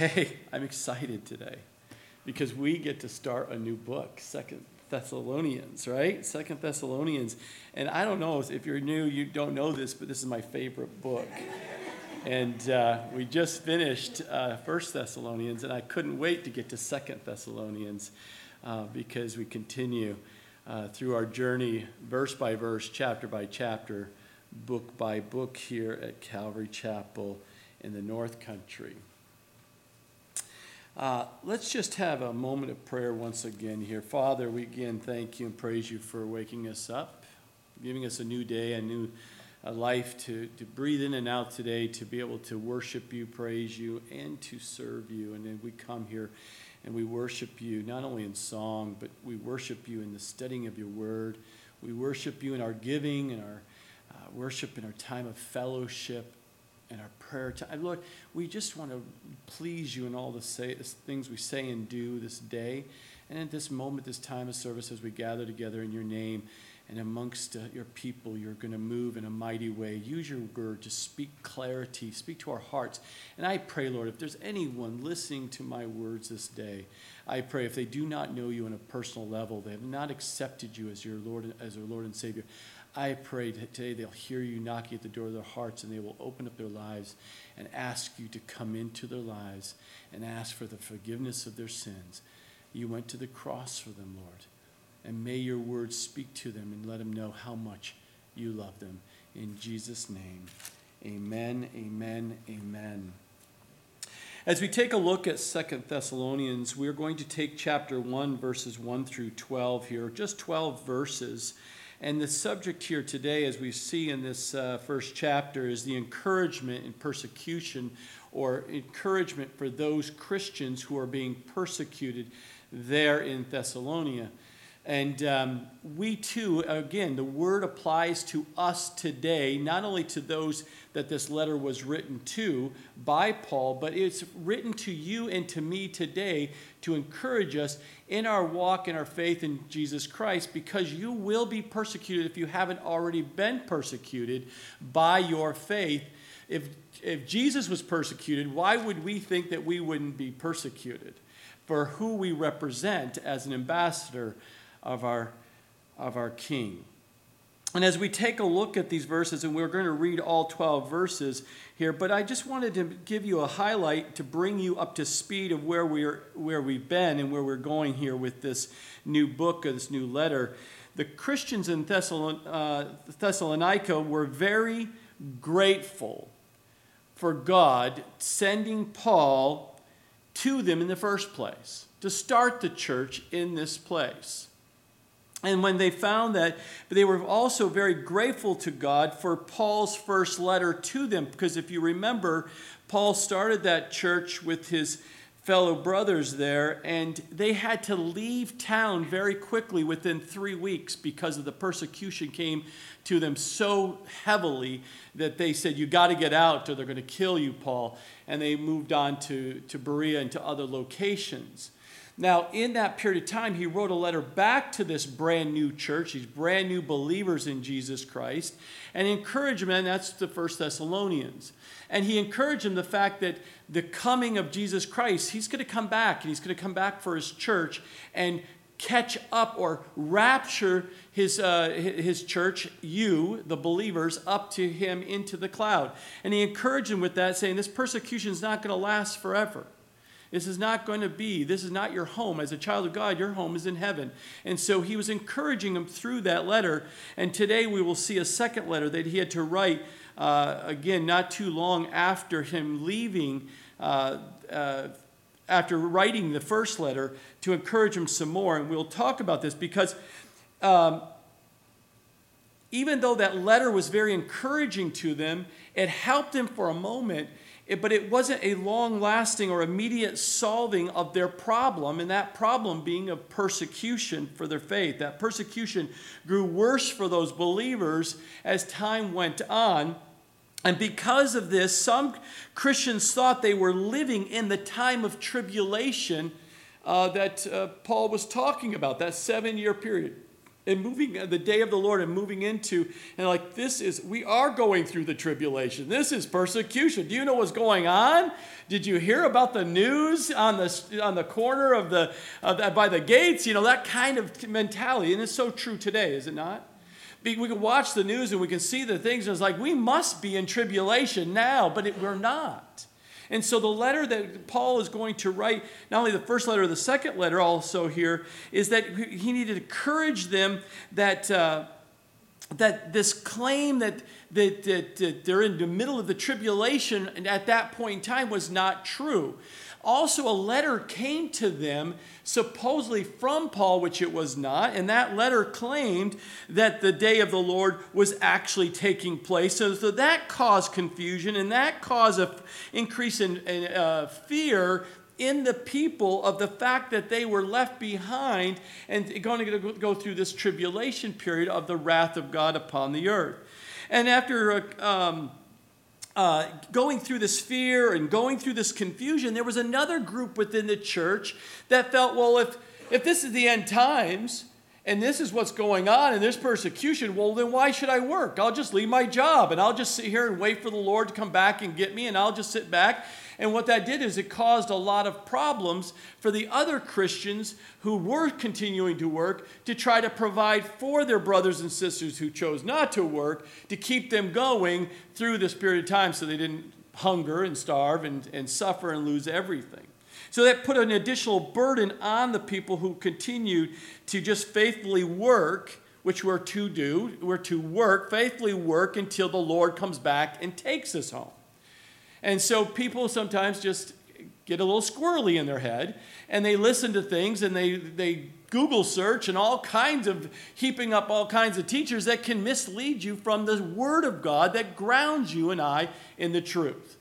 Hey, I'm excited today because we get to start a new book, Second Thessalonians, right? Second Thessalonians. And I don't know if you're new, you don't know this, but this is my favorite book. and uh, we just finished uh, First Thessalonians, and I couldn't wait to get to Second Thessalonians uh, because we continue uh, through our journey, verse by verse, chapter by chapter, book by book here at Calvary Chapel in the North Country. Uh, let's just have a moment of prayer once again here. Father, we again thank you and praise you for waking us up, giving us a new day, a new a life to, to breathe in and out today, to be able to worship you, praise you, and to serve you. And then we come here and we worship you not only in song, but we worship you in the studying of your word. We worship you in our giving and our uh, worship in our time of fellowship and our prayer time. Lord, we just want to please you in all the say, things we say and do this day. And at this moment, this time of service, as we gather together in your name and amongst uh, your people, you're going to move in a mighty way. Use your word to speak clarity, speak to our hearts. And I pray, Lord, if there's anyone listening to my words this day, I pray if they do not know you on a personal level, they have not accepted you as your Lord, as their Lord and Savior. I pray that today they'll hear you knocking at the door of their hearts and they will open up their lives and ask you to come into their lives and ask for the forgiveness of their sins. You went to the cross for them, Lord. And may your words speak to them and let them know how much you love them. In Jesus' name, amen, amen, amen. As we take a look at Second Thessalonians, we're going to take chapter 1, verses 1 through 12 here, just 12 verses. And the subject here today, as we see in this uh, first chapter, is the encouragement in persecution or encouragement for those Christians who are being persecuted there in Thessalonica. And um, we too, again, the word applies to us today, not only to those that this letter was written to by Paul, but it's written to you and to me today to encourage us in our walk and our faith in Jesus Christ because you will be persecuted if you haven't already been persecuted by your faith. If, if Jesus was persecuted, why would we think that we wouldn't be persecuted for who we represent as an ambassador of our, of our King? And as we take a look at these verses, and we're going to read all 12 verses here, but I just wanted to give you a highlight to bring you up to speed of where, we're, where we've been and where we're going here with this new book, or this new letter. The Christians in Thessalon, uh, Thessalonica were very grateful for God sending Paul to them in the first place, to start the church in this place. And when they found that, they were also very grateful to God for Paul's first letter to them. Because if you remember, Paul started that church with his fellow brothers there, and they had to leave town very quickly within three weeks because of the persecution came to them so heavily that they said, You got to get out or they're going to kill you, Paul. And they moved on to, to Berea and to other locations. Now, in that period of time, he wrote a letter back to this brand new church, these brand new believers in Jesus Christ, and and that's the First Thessalonians. And he encouraged them the fact that the coming of Jesus Christ, he's going to come back, and he's going to come back for his church and catch up or rapture his, uh, his church, you, the believers, up to him into the cloud. And he encouraged them with that, saying, This persecution is not going to last forever. This is not going to be, this is not your home. As a child of God, your home is in heaven. And so he was encouraging them through that letter. And today we will see a second letter that he had to write, uh, again, not too long after him leaving, uh, uh, after writing the first letter, to encourage him some more. And we'll talk about this because. Um, even though that letter was very encouraging to them, it helped them for a moment it, but it wasn't a long lasting or immediate solving of their problem, and that problem being of persecution for their faith. That persecution grew worse for those believers as time went on. And because of this, some Christians thought they were living in the time of tribulation uh, that uh, Paul was talking about, that seven year period. And moving the day of the Lord and moving into and like this is we are going through the tribulation. This is persecution. Do you know what's going on? Did you hear about the news on the on the corner of the, of the by the gates? You know that kind of mentality, and it's so true today, is it not? We can watch the news and we can see the things, and it's like we must be in tribulation now, but it, we're not. And so the letter that Paul is going to write, not only the first letter, the second letter also here, is that he needed to encourage them that, uh, that this claim that, that, that, that they're in the middle of the tribulation and at that point in time was not true. Also, a letter came to them, supposedly from Paul, which it was not, and that letter claimed that the day of the Lord was actually taking place. So, so that caused confusion, and that caused an increase in, in uh, fear in the people of the fact that they were left behind and going to go through this tribulation period of the wrath of God upon the earth. And after. Uh, um, uh, going through this fear and going through this confusion, there was another group within the church that felt, well, if, if this is the end times and this is what's going on and there's persecution, well, then why should I work? I'll just leave my job and I'll just sit here and wait for the Lord to come back and get me and I'll just sit back and what that did is it caused a lot of problems for the other Christians who were continuing to work to try to provide for their brothers and sisters who chose not to work to keep them going through this period of time so they didn't hunger and starve and, and suffer and lose everything. So that put an additional burden on the people who continued to just faithfully work, which we're to do. We're to work, faithfully work until the Lord comes back and takes us home. And so people sometimes just get a little squirrely in their head and they listen to things and they, they Google search and all kinds of heaping up all kinds of teachers that can mislead you from the Word of God that grounds you and I in the truth.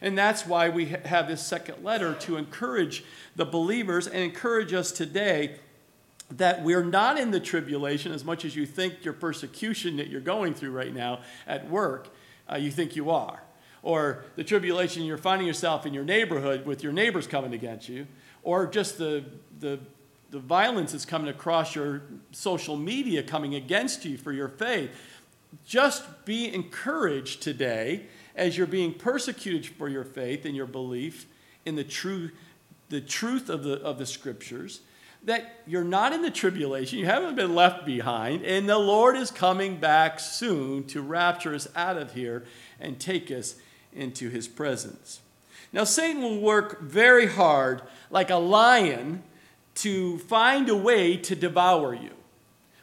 And that's why we have this second letter to encourage the believers and encourage us today that we're not in the tribulation as much as you think your persecution that you're going through right now at work, uh, you think you are or the tribulation you're finding yourself in your neighborhood with your neighbors coming against you, or just the, the, the violence that's coming across your social media coming against you for your faith. Just be encouraged today as you're being persecuted for your faith and your belief in the, true, the truth of the, of the scriptures that you're not in the tribulation, you haven't been left behind, and the Lord is coming back soon to rapture us out of here and take us into his presence. Now, Satan will work very hard, like a lion, to find a way to devour you.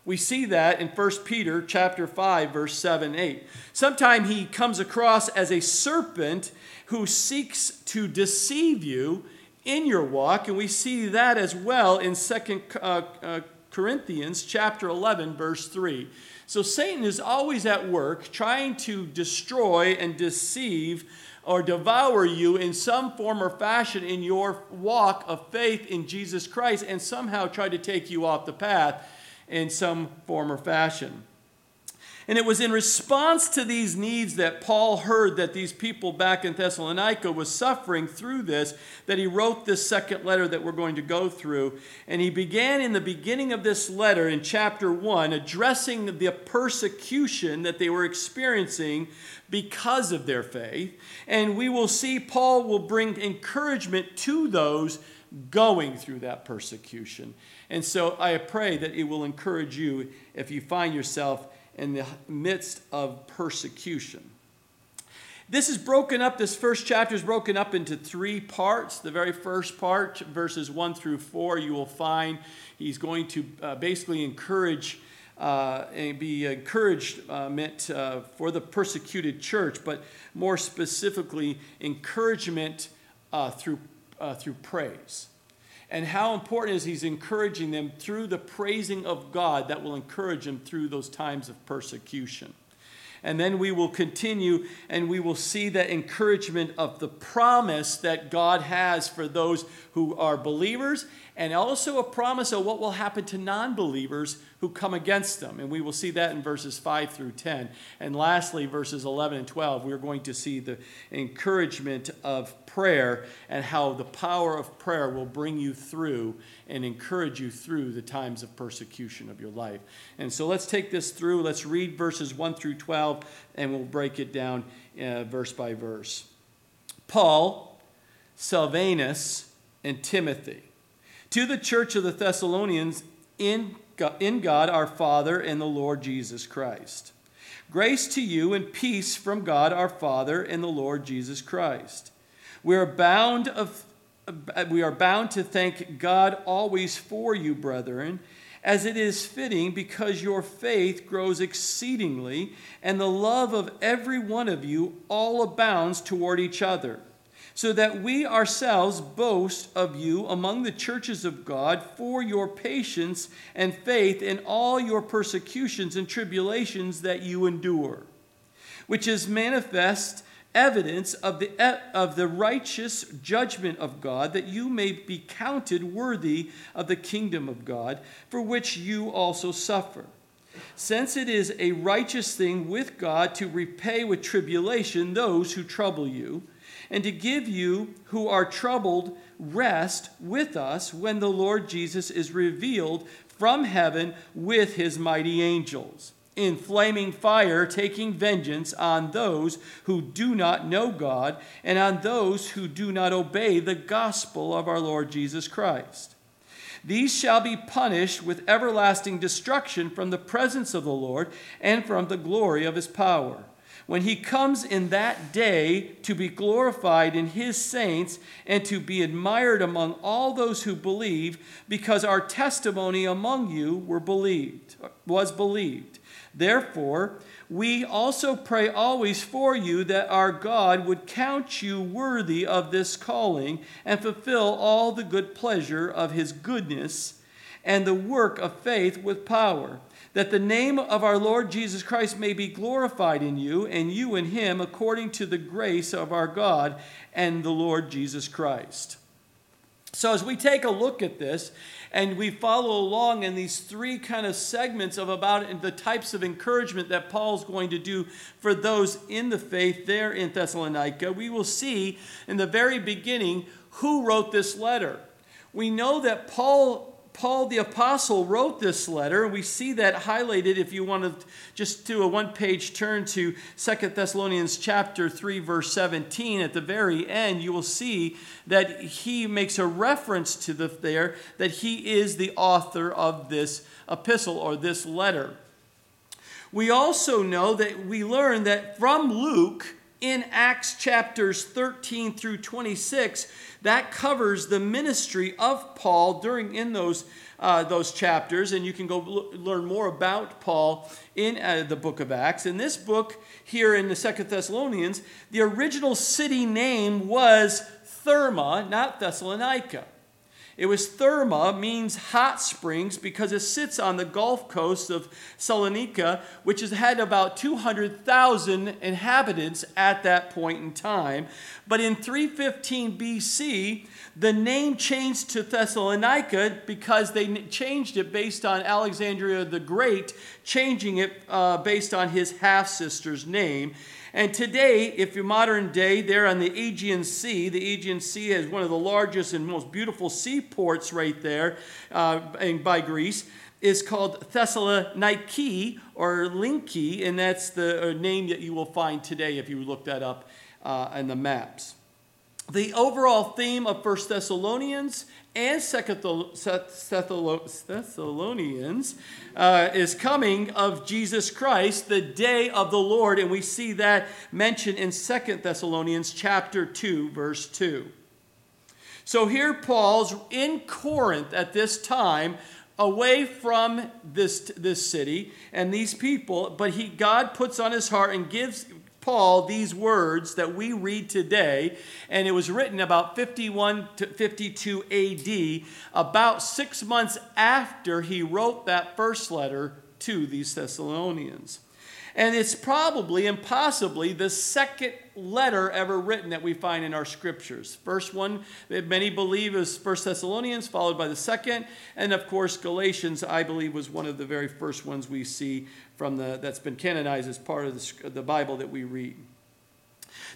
We see that in 1 Peter chapter 5 verse 7 8. Sometimes he comes across as a serpent who seeks to deceive you in your walk and we see that as well in 2 uh, uh, Corinthians chapter 11 verse 3. So Satan is always at work trying to destroy and deceive or devour you in some form or fashion in your walk of faith in Jesus Christ and somehow try to take you off the path in some form or fashion. And it was in response to these needs that Paul heard that these people back in Thessalonica was suffering through this that he wrote this second letter that we're going to go through. And he began in the beginning of this letter in chapter 1 addressing the persecution that they were experiencing because of their faith. And we will see Paul will bring encouragement to those going through that persecution. And so I pray that it will encourage you if you find yourself in the midst of persecution. This is broken up, this first chapter is broken up into three parts. The very first part, verses 1 through 4, you will find he's going to uh, basically encourage uh, and be encouraged uh, meant uh, for the persecuted church, but more specifically, encouragement uh, through, uh, through praise and how important is he's encouraging them through the praising of God that will encourage them through those times of persecution. And then we will continue and we will see that encouragement of the promise that God has for those who are believers, and also a promise of what will happen to non believers who come against them. And we will see that in verses 5 through 10. And lastly, verses 11 and 12, we're going to see the encouragement of prayer and how the power of prayer will bring you through and encourage you through the times of persecution of your life. And so let's take this through. Let's read verses 1 through 12, and we'll break it down uh, verse by verse. Paul, Silvanus, and Timothy. To the church of the Thessalonians in God, in God our Father and the Lord Jesus Christ. Grace to you and peace from God our Father and the Lord Jesus Christ. We are bound of uh, we are bound to thank God always for you, brethren, as it is fitting because your faith grows exceedingly and the love of every one of you all abounds toward each other so that we ourselves boast of you among the churches of God for your patience and faith in all your persecutions and tribulations that you endure, which is manifest evidence of the, of the righteous judgment of God, that you may be counted worthy of the kingdom of God, for which you also suffer. Since it is a righteous thing with God to repay with tribulation those who trouble you and to give you who are troubled rest with us when the Lord Jesus is revealed from heaven with his mighty angels, in flaming fire, taking vengeance on those who do not know God and on those who do not obey the gospel of our Lord Jesus Christ. These shall be punished with everlasting destruction from the presence of the Lord and from the glory of his power when he comes in that day to be glorified in his saints and to be admired among all those who believe because our testimony among you were believed was believed therefore we also pray always for you that our God would count you worthy of this calling and fulfill all the good pleasure of his goodness and the work of faith with power that the name of our Lord Jesus Christ may be glorified in you, and you in him, according to the grace of our God and the Lord Jesus Christ. So, as we take a look at this and we follow along in these three kind of segments of about the types of encouragement that Paul's going to do for those in the faith there in Thessalonica, we will see in the very beginning who wrote this letter. We know that Paul Paul the Apostle wrote this letter. And we see that highlighted if you want to just do a one page turn to Second Thessalonians chapter 3, verse 17. At the very end, you will see that he makes a reference to the, there that he is the author of this epistle or this letter. We also know that we learn that from Luke, in Acts chapters 13 through 26, that covers the ministry of Paul during in those, uh, those chapters. And you can go learn more about Paul in uh, the book of Acts. In this book, here in the Second Thessalonians, the original city name was Therma, not Thessalonica. It was therma, means hot springs, because it sits on the Gulf coast of Salonika, which has had about 200,000 inhabitants at that point in time. But in 315 BC, the name changed to Thessalonica because they changed it based on Alexandria the Great, changing it uh, based on his half sister's name. And today, if you're modern day, there on the Aegean Sea, the Aegean Sea is one of the largest and most beautiful seaports right there uh, by Greece is called Thessaloniki or Linki, and that's the uh, name that you will find today if you look that up uh, in the maps. The overall theme of First Thessalonians and Second Thessalonians uh, is coming of Jesus Christ, the day of the Lord, and we see that mentioned in Second Thessalonians chapter 2, verse 2. So here Paul's in Corinth at this time, away from this, this city and these people, but he God puts on his heart and gives Paul these words that we read today, and it was written about 51 to 52 AD, about six months after he wrote that first letter to these Thessalonians. And it's probably and possibly the second letter ever written that we find in our scriptures. First one that many believe is First Thessalonians, followed by the second, and of course Galatians. I believe was one of the very first ones we see from the that's been canonized as part of the, the Bible that we read.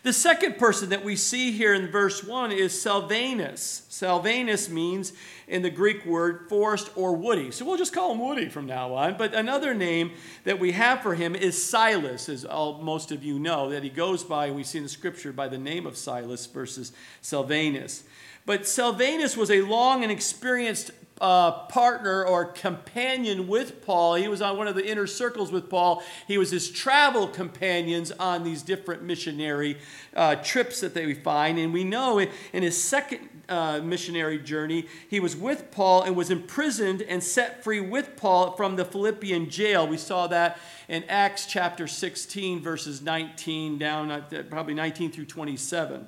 The second person that we see here in verse 1 is Salvanus. Salvanus means, in the Greek word, forest or woody. So we'll just call him Woody from now on. But another name that we have for him is Silas, as all, most of you know, that he goes by, we see in the scripture, by the name of Silas versus Salvanus. But Salvanus was a long and experienced uh, partner or companion with Paul. He was on one of the inner circles with Paul. He was his travel companions on these different missionary uh, trips that they find. And we know in his second uh, missionary journey, he was with Paul and was imprisoned and set free with Paul from the Philippian jail. We saw that in Acts chapter 16, verses 19 down, uh, probably 19 through 27.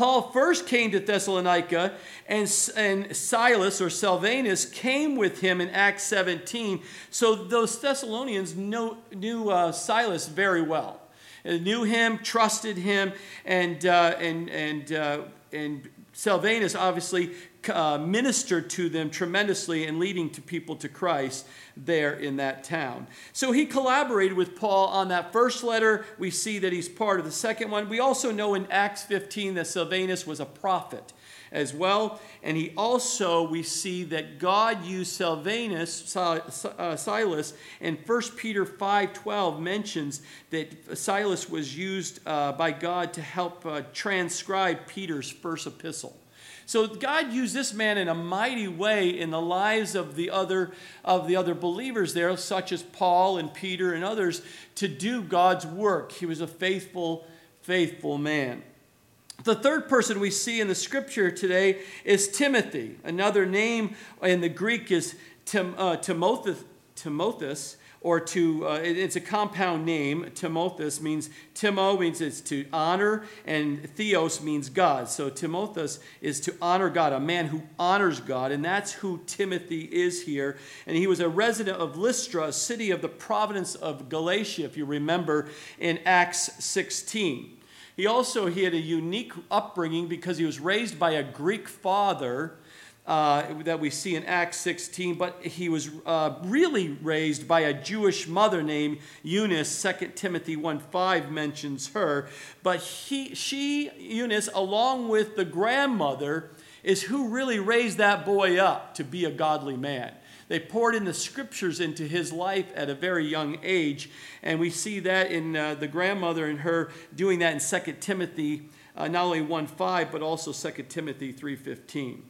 Paul first came to Thessalonica, and, and Silas or Silvanus came with him in Acts 17. So those Thessalonians know, knew uh, Silas very well, knew him, trusted him, and, uh, and, and, uh, and Silvanus obviously uh, ministered to them tremendously and leading to people to Christ there in that town. So he collaborated with Paul on that first letter. We see that he's part of the second one. We also know in Acts 15 that Silvanus was a prophet as well. And he also, we see that God used Silvanus, uh, Silas, and 1 Peter 5.12 mentions that Silas was used uh, by God to help transcribe Peter's first epistle. So God used this man in a mighty way in the lives of the other of the other believers there, such as Paul and Peter and others, to do God's work. He was a faithful, faithful man. The third person we see in the scripture today is Timothy. Another name in the Greek is Tim, uh, Timotheus or to, uh, it, it's a compound name. Timotheus means, Timo means it's to honor, and Theos means God. So Timotheus is to honor God, a man who honors God, and that's who Timothy is here. And he was a resident of Lystra, a city of the province of Galatia, if you remember, in Acts 16. He also he had a unique upbringing because he was raised by a Greek father uh, that we see in Acts 16, but he was uh, really raised by a Jewish mother named Eunice. 2 Timothy 1:5 mentions her. But he, she, Eunice, along with the grandmother, is who really raised that boy up to be a godly man. They poured in the scriptures into his life at a very young age, and we see that in uh, the grandmother and her doing that in 2 Timothy, uh, not only 1:5, but also 2 Timothy 3:15.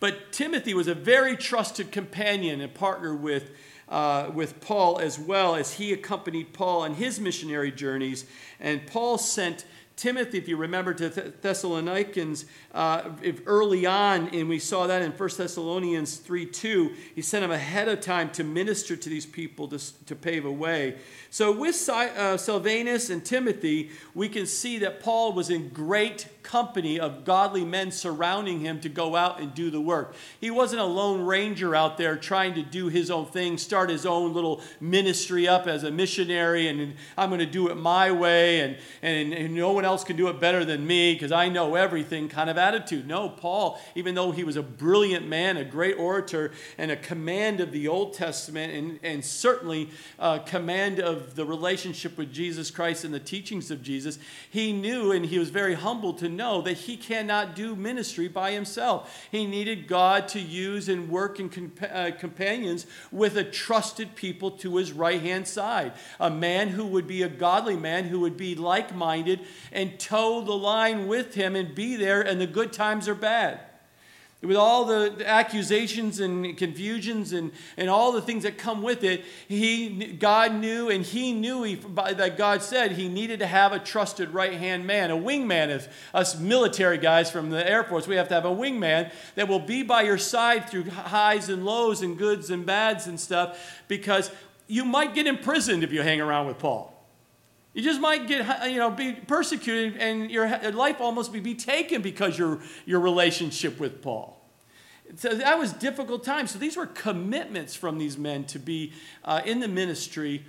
But Timothy was a very trusted companion and partner with, uh, with Paul as well as he accompanied Paul on his missionary journeys. And Paul sent Timothy, if you remember, to Thessalonians uh, early on, and we saw that in 1 Thessalonians 3 2, he sent him ahead of time to minister to these people to, to pave a way. So, with uh, Silvanus and Timothy, we can see that Paul was in great company of godly men surrounding him to go out and do the work. He wasn't a lone ranger out there trying to do his own thing, start his own little ministry up as a missionary, and I'm going to do it my way, and, and, and no one else can do it better than me because I know everything kind of attitude. No, Paul, even though he was a brilliant man, a great orator, and a command of the Old Testament, and, and certainly a command of the relationship with Jesus Christ and the teachings of Jesus, he knew and he was very humble to know that he cannot do ministry by himself. He needed God to use and work in uh, companions with a trusted people to his right hand side. A man who would be a godly man, who would be like minded and toe the line with him and be there, and the good times are bad with all the accusations and confusions and, and all the things that come with it, he, God knew and he knew he, that God said he needed to have a trusted right hand man, a wingman. As us military guys from the Air Force, we have to have a wingman that will be by your side through highs and lows and goods and bads and stuff because you might get imprisoned if you hang around with Paul. You just might get, you know, be persecuted and your life almost be, be taken because your, your relationship with Paul. So that was difficult times. So these were commitments from these men to be uh, in the ministry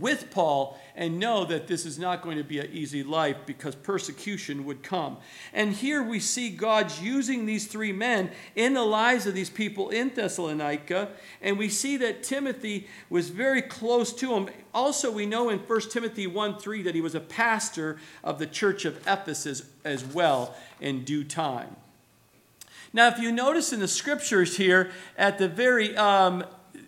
with Paul and know that this is not going to be an easy life because persecution would come. And here we see God's using these three men in the lives of these people in Thessalonica. And we see that Timothy was very close to him. Also, we know in 1 Timothy 1 3 that he was a pastor of the church of Ephesus as well in due time. Now, if you notice in the scriptures here, at the very, um,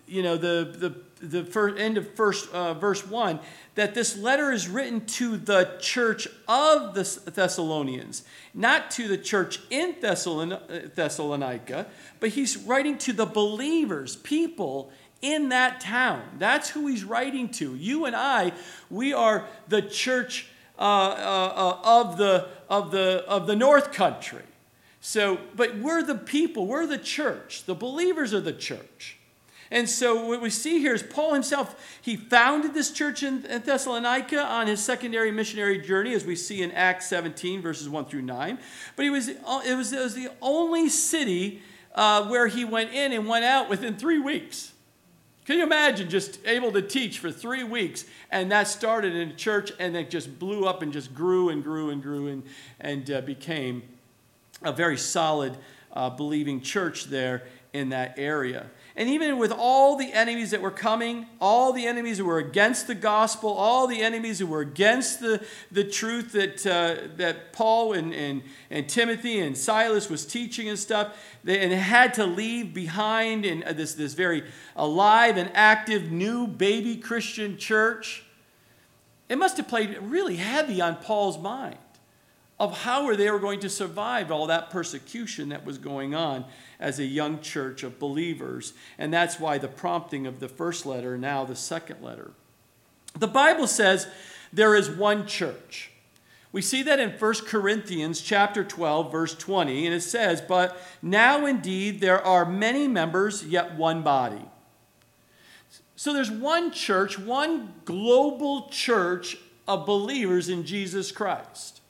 you know, the, the the first, end of first uh, verse 1 that this letter is written to the church of the Thessalonians, not to the church in Thessalonica, but he's writing to the believers, people in that town. That's who he's writing to. You and I, we are the church uh, uh, uh of, the, of, the, of the North Country. So, but we're the people, we're the church. The believers are the church. And so what we see here is Paul himself, he founded this church in, Thessalonica on his secondary missionary journey, as we see in Acts 17, verses 1 through 9. But he was, it, was, it was the only city uh, where he went in and went out within three weeks. Can you imagine just able to teach for three weeks? And that started in a church and it just blew up and just grew and grew and grew and, and uh, became a very solid uh, believing church there in that area. And even with all the enemies that were coming, all the enemies who were against the gospel, all the enemies who were against the, the truth that, uh, that Paul and, and, and Timothy and Silas was teaching and stuff, they, and had to leave behind in uh, this, this very alive and active new baby Christian church, it must have played really heavy on Paul's mind of how were they were going to survive all that persecution that was going on as a young church of believers. And that's why the prompting of the first letter, now the second letter. The Bible says there is one church. We see that in 1 Corinthians chapter 12 verse 20 and it says, "But now indeed there are many members yet one body." So there's one church, one global church of believers in Jesus Christ.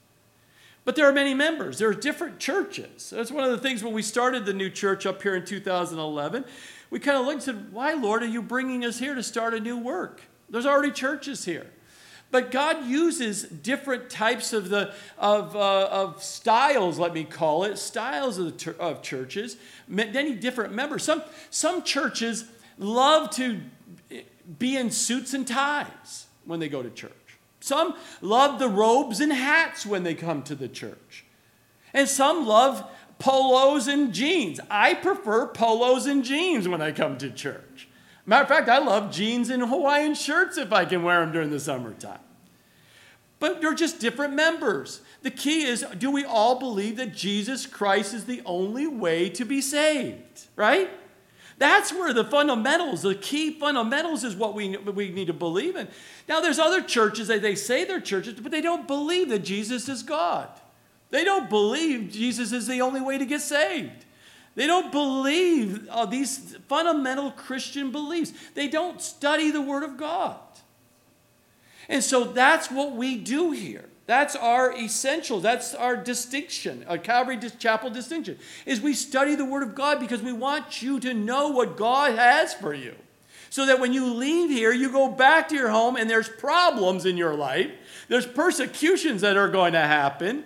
But there are many members. There are different churches. That's one of the things when we started the new church up here in 2011. We kind of looked and said, Why, Lord, are you bringing us here to start a new work? There's already churches here. But God uses different types of, the, of, uh, of styles, let me call it, styles of, the, of churches, many different members. Some, some churches love to be in suits and ties when they go to church. Some love the robes and hats when they come to the church. And some love polos and jeans. I prefer polos and jeans when I come to church. Matter of fact, I love jeans and Hawaiian shirts if I can wear them during the summertime. But they're just different members. The key is do we all believe that Jesus Christ is the only way to be saved? Right? That's where the fundamentals, the key fundamentals, is what we, we need to believe in. Now, there's other churches that they say they're churches, but they don't believe that Jesus is God. They don't believe Jesus is the only way to get saved. They don't believe uh, these fundamental Christian beliefs. They don't study the Word of God. And so that's what we do here. That's our essential. That's our distinction, a Calvary Chapel distinction, is we study the Word of God because we want you to know what God has for you. So that when you leave here, you go back to your home and there's problems in your life, there's persecutions that are going to happen,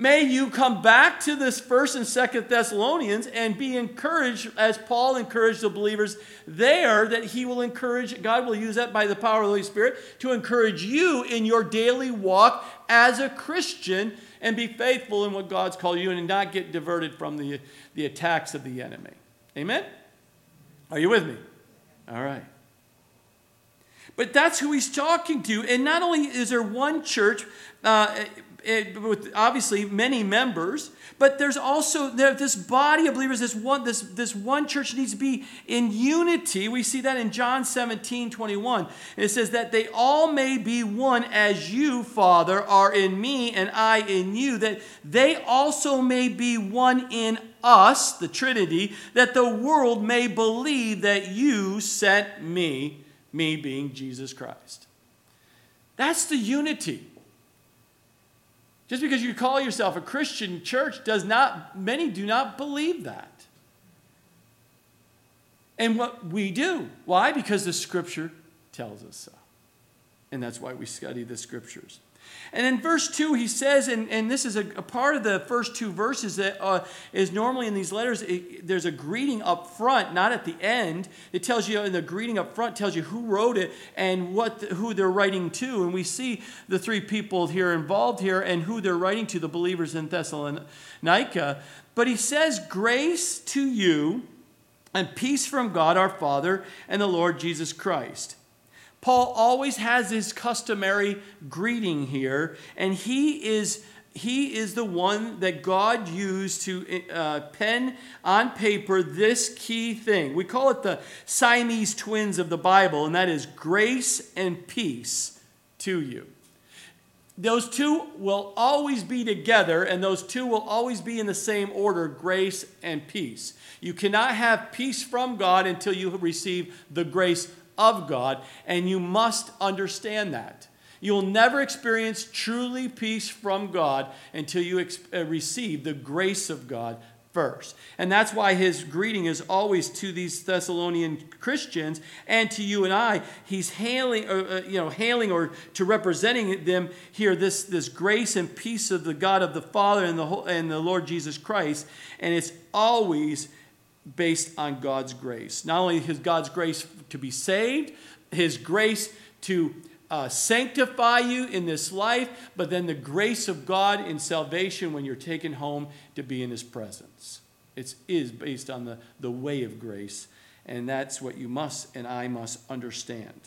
May you come back to this first and second Thessalonians and be encouraged as Paul encouraged the believers there that he will encourage, God will use that by the power of the Holy Spirit to encourage you in your daily walk as a Christian and be faithful in what God's called you and not get diverted from the, the attacks of the enemy. Amen? Are you with me? All right. But that's who he's talking to. And not only is there one church, uh, it, with obviously many members, but there's also there, this body of believers, this one, this, this one church needs to be in unity. We see that in John 17, 21. it says that they all may be one as you, Father, are in me and I in you, that they also may be one in us, the Trinity, that the world may believe that you sent me, me being Jesus Christ. That's the unity. Just because you call yourself a Christian church does not, many do not believe that. And what we do. Why? Because the scripture tells us so. And that's why we study the scriptures. And in verse 2, he says, and, and this is a, a part of the first two verses that uh, is normally in these letters, it, there's a greeting up front, not at the end. It tells you, in the greeting up front, tells you who wrote it and what the, who they're writing to. And we see the three people here involved here and who they're writing to, the believers in Thessalonica. But he says, Grace to you and peace from God our Father and the Lord Jesus Christ. Paul always has his customary greeting here, and he is he is the one that God used to uh, pen on paper this key thing. We call it the Siamese twins of the Bible, and that is grace and peace to you. Those two will always be together, and those two will always be in the same order grace and peace. You cannot have peace from God until you receive the grace of God, and you must understand that. You'll never experience truly peace from God until you ex- uh, receive the grace of God first. And that's why his greeting is always to these Thessalonian Christians and to you and I. He's hailing, uh, uh, you know, hailing or to representing them here this, this grace and peace of the God of the Father and the, and the Lord Jesus Christ. And it's always based on God's grace. Not only his God's grace to be saved, his grace to uh, sanctify you in this life, but then the grace of God in salvation when you're taken home to be in his presence. It is based on the, the way of grace, and that's what you must and I must understand.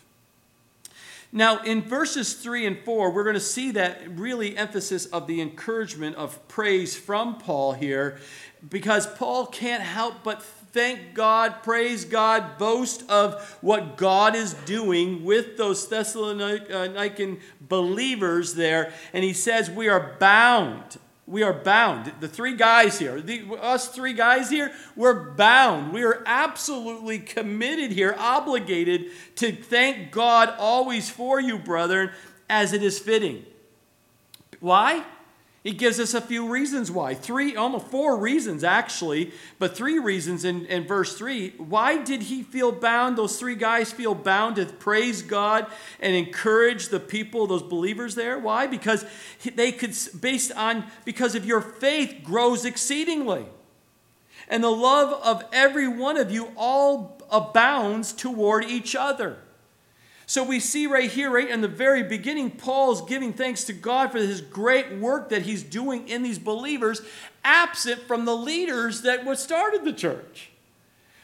Now, in verses 3 and 4, we're going to see that really emphasis of the encouragement of praise from Paul here because Paul can't help but thank God, praise God, boast of what God is doing with those Thessalonican believers there. And he says, We are bound we are bound. The three guys here, the, us three guys here, we're bound. We are absolutely committed here, obligated to thank God always for you, brethren, as it is fitting. Why? He gives us a few reasons why. Three, almost four reasons actually, but three reasons in, in verse three. Why did he feel bound? Those three guys feel bound to praise God and encourage the people, those believers there. Why? Because they could, based on, because of your faith grows exceedingly. And the love of every one of you all abounds toward each other. So we see right here, right in the very beginning, Paul's giving thanks to God for his great work that he's doing in these believers, absent from the leaders that started the church.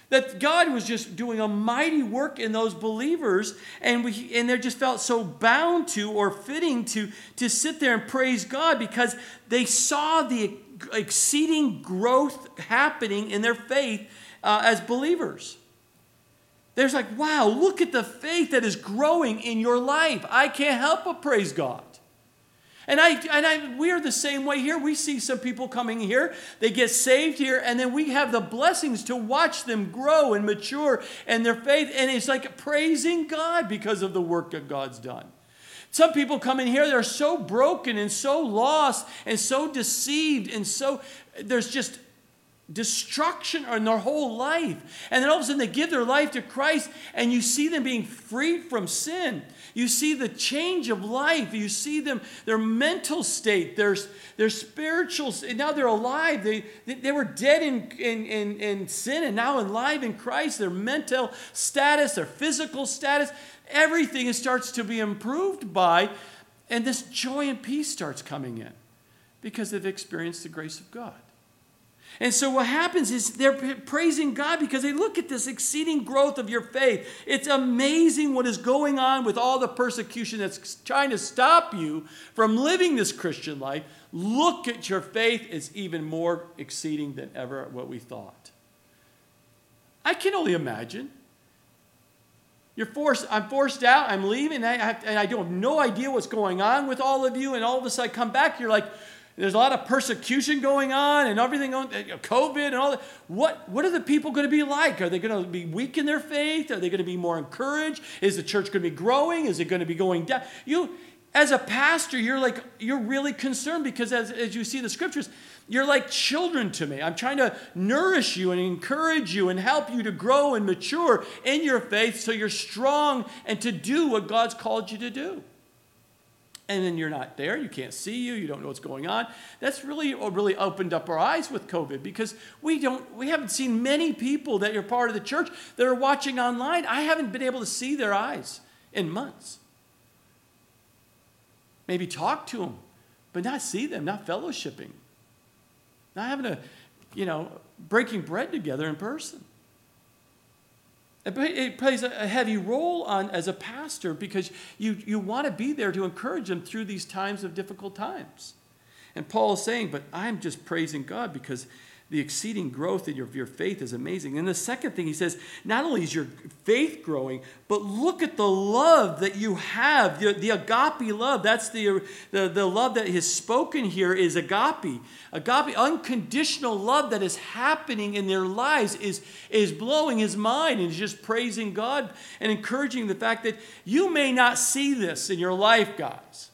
That God was just doing a mighty work in those believers, and we and they just felt so bound to or fitting to, to sit there and praise God because they saw the exceeding growth happening in their faith uh, as believers. There's like, wow, look at the faith that is growing in your life. I can't help but praise God. And I and I we're the same way here. We see some people coming here, they get saved here, and then we have the blessings to watch them grow and mature and their faith. And it's like praising God because of the work that God's done. Some people come in here, they're so broken and so lost and so deceived, and so there's just destruction in their whole life. And then all of a sudden they give their life to Christ and you see them being freed from sin. You see the change of life. You see them, their mental state, their, their spiritual, now they're alive. They, they were dead in, in, in, in sin and now alive in Christ. Their mental status, their physical status, everything starts to be improved by, and this joy and peace starts coming in because they've experienced the grace of God. And so what happens is they're praising God because they look at this exceeding growth of your faith. It's amazing what is going on with all the persecution that's trying to stop you from living this Christian life. Look at your faith, it's even more exceeding than ever what we thought. I can only imagine. You're forced, I'm forced out, I'm leaving, and I, have, and I don't have no idea what's going on with all of you, and all of a sudden I come back, you're like, there's a lot of persecution going on and everything on eh, COVID and all that. What, what are the people going to be like? Are they going to be weak in their faith? Are they going to be more encouraged? Is the church going to be growing? Is it going to be going down? You, as a pastor, you're like, you're really concerned because as, as you see the scriptures, You're like children to me. I'm trying to nourish you and encourage you and help you to grow and mature in your faith so you're strong and to do what God's called you to do. And then you're not there, you can't see you, you don't know what's going on. That's really really opened up our eyes with COVID because we don't we haven't seen many people that are part of the church that are watching online. I haven't been able to see their eyes in months. Maybe talk to them, but not see them, not fellowshipping. Not having a, you know, breaking bread together in person. It plays a heavy role on as a pastor because you, you want to be there to encourage them through these times of difficult times. And Paul is saying, but I'm just praising God because the exceeding growth in your, your faith is amazing. And the second thing he says, not only is your faith growing, but look at the love that you have, the, the agape love. That's the, the, the love that is spoken here is agape. Agape, unconditional love that is happening in their lives is, is blowing his mind and just praising God and encouraging the fact that you may not see this in your life, guys.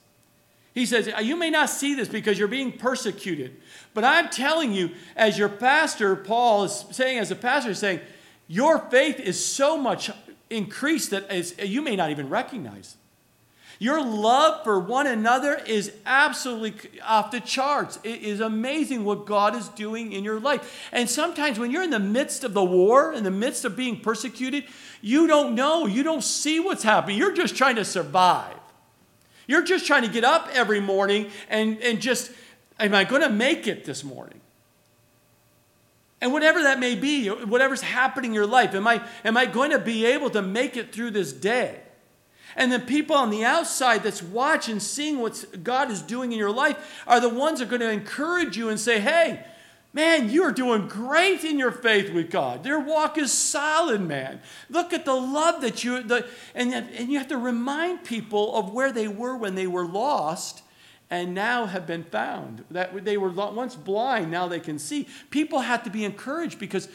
He says, You may not see this because you're being persecuted. But I'm telling you, as your pastor, Paul is saying, as a pastor, is saying, your faith is so much increased that you may not even recognize. Your love for one another is absolutely off the charts. It is amazing what God is doing in your life. And sometimes when you're in the midst of the war, in the midst of being persecuted, you don't know, you don't see what's happening. You're just trying to survive. You're just trying to get up every morning and, and just Am I going to make it this morning? And whatever that may be, whatever's happening in your life, am I, am I going to be able to make it through this day? And the people on the outside that's watching, seeing what God is doing in your life, are the ones that are going to encourage you and say, hey, man, you are doing great in your faith with God. Your walk is solid, man. Look at the love that you, the, and, and you have to remind people of where they were when they were lost and now have been found. That they were once blind, now they can see. People have to be encouraged because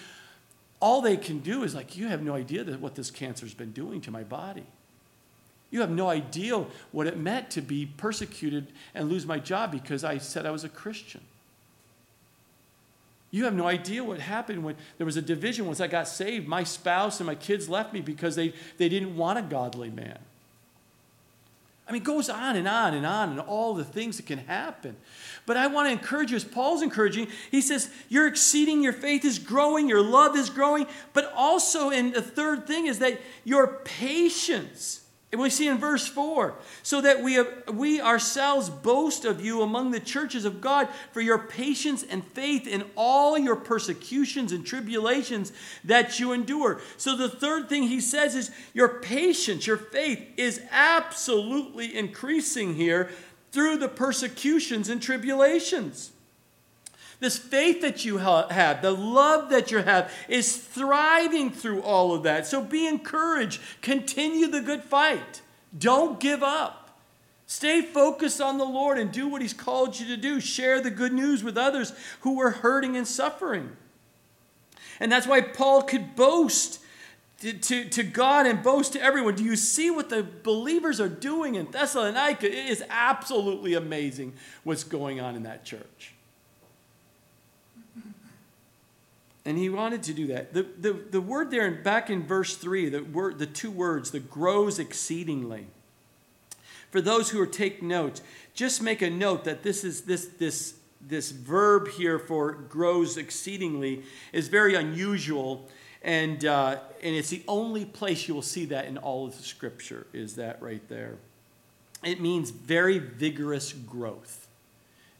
all they can do is like, you have no idea that what this cancer's been doing to my body. You have no idea what it meant to be persecuted and lose my job because I said I was a Christian. You have no idea what happened when there was a division once I got saved. My spouse and my kids left me because they, they didn't want a godly man. I mean, it goes on and on and on and all the things that can happen. But I want to encourage you, as Paul's encouraging, he says, You're exceeding, your faith is growing, your love is growing. But also, and the third thing is that your patience and we see in verse 4 so that we, have, we ourselves boast of you among the churches of God for your patience and faith in all your persecutions and tribulations that you endure. So, the third thing he says is your patience, your faith is absolutely increasing here through the persecutions and tribulations. This faith that you have, the love that you have, is thriving through all of that. So be encouraged. Continue the good fight. Don't give up. Stay focused on the Lord and do what He's called you to do. Share the good news with others who are hurting and suffering. And that's why Paul could boast to, to, God and boast to everyone. Do you see what the believers are doing in Thessalonica? It is absolutely amazing what's going on in that church. And he wanted to do that. The, the, the word there, back in verse 3, the, word, the two words, the grows exceedingly. For those who are take notes, just make a note that this is this this this verb here for grows exceedingly is very unusual, and uh, and it's the only place you will see that in all of the scripture is that right there. It means very vigorous growth,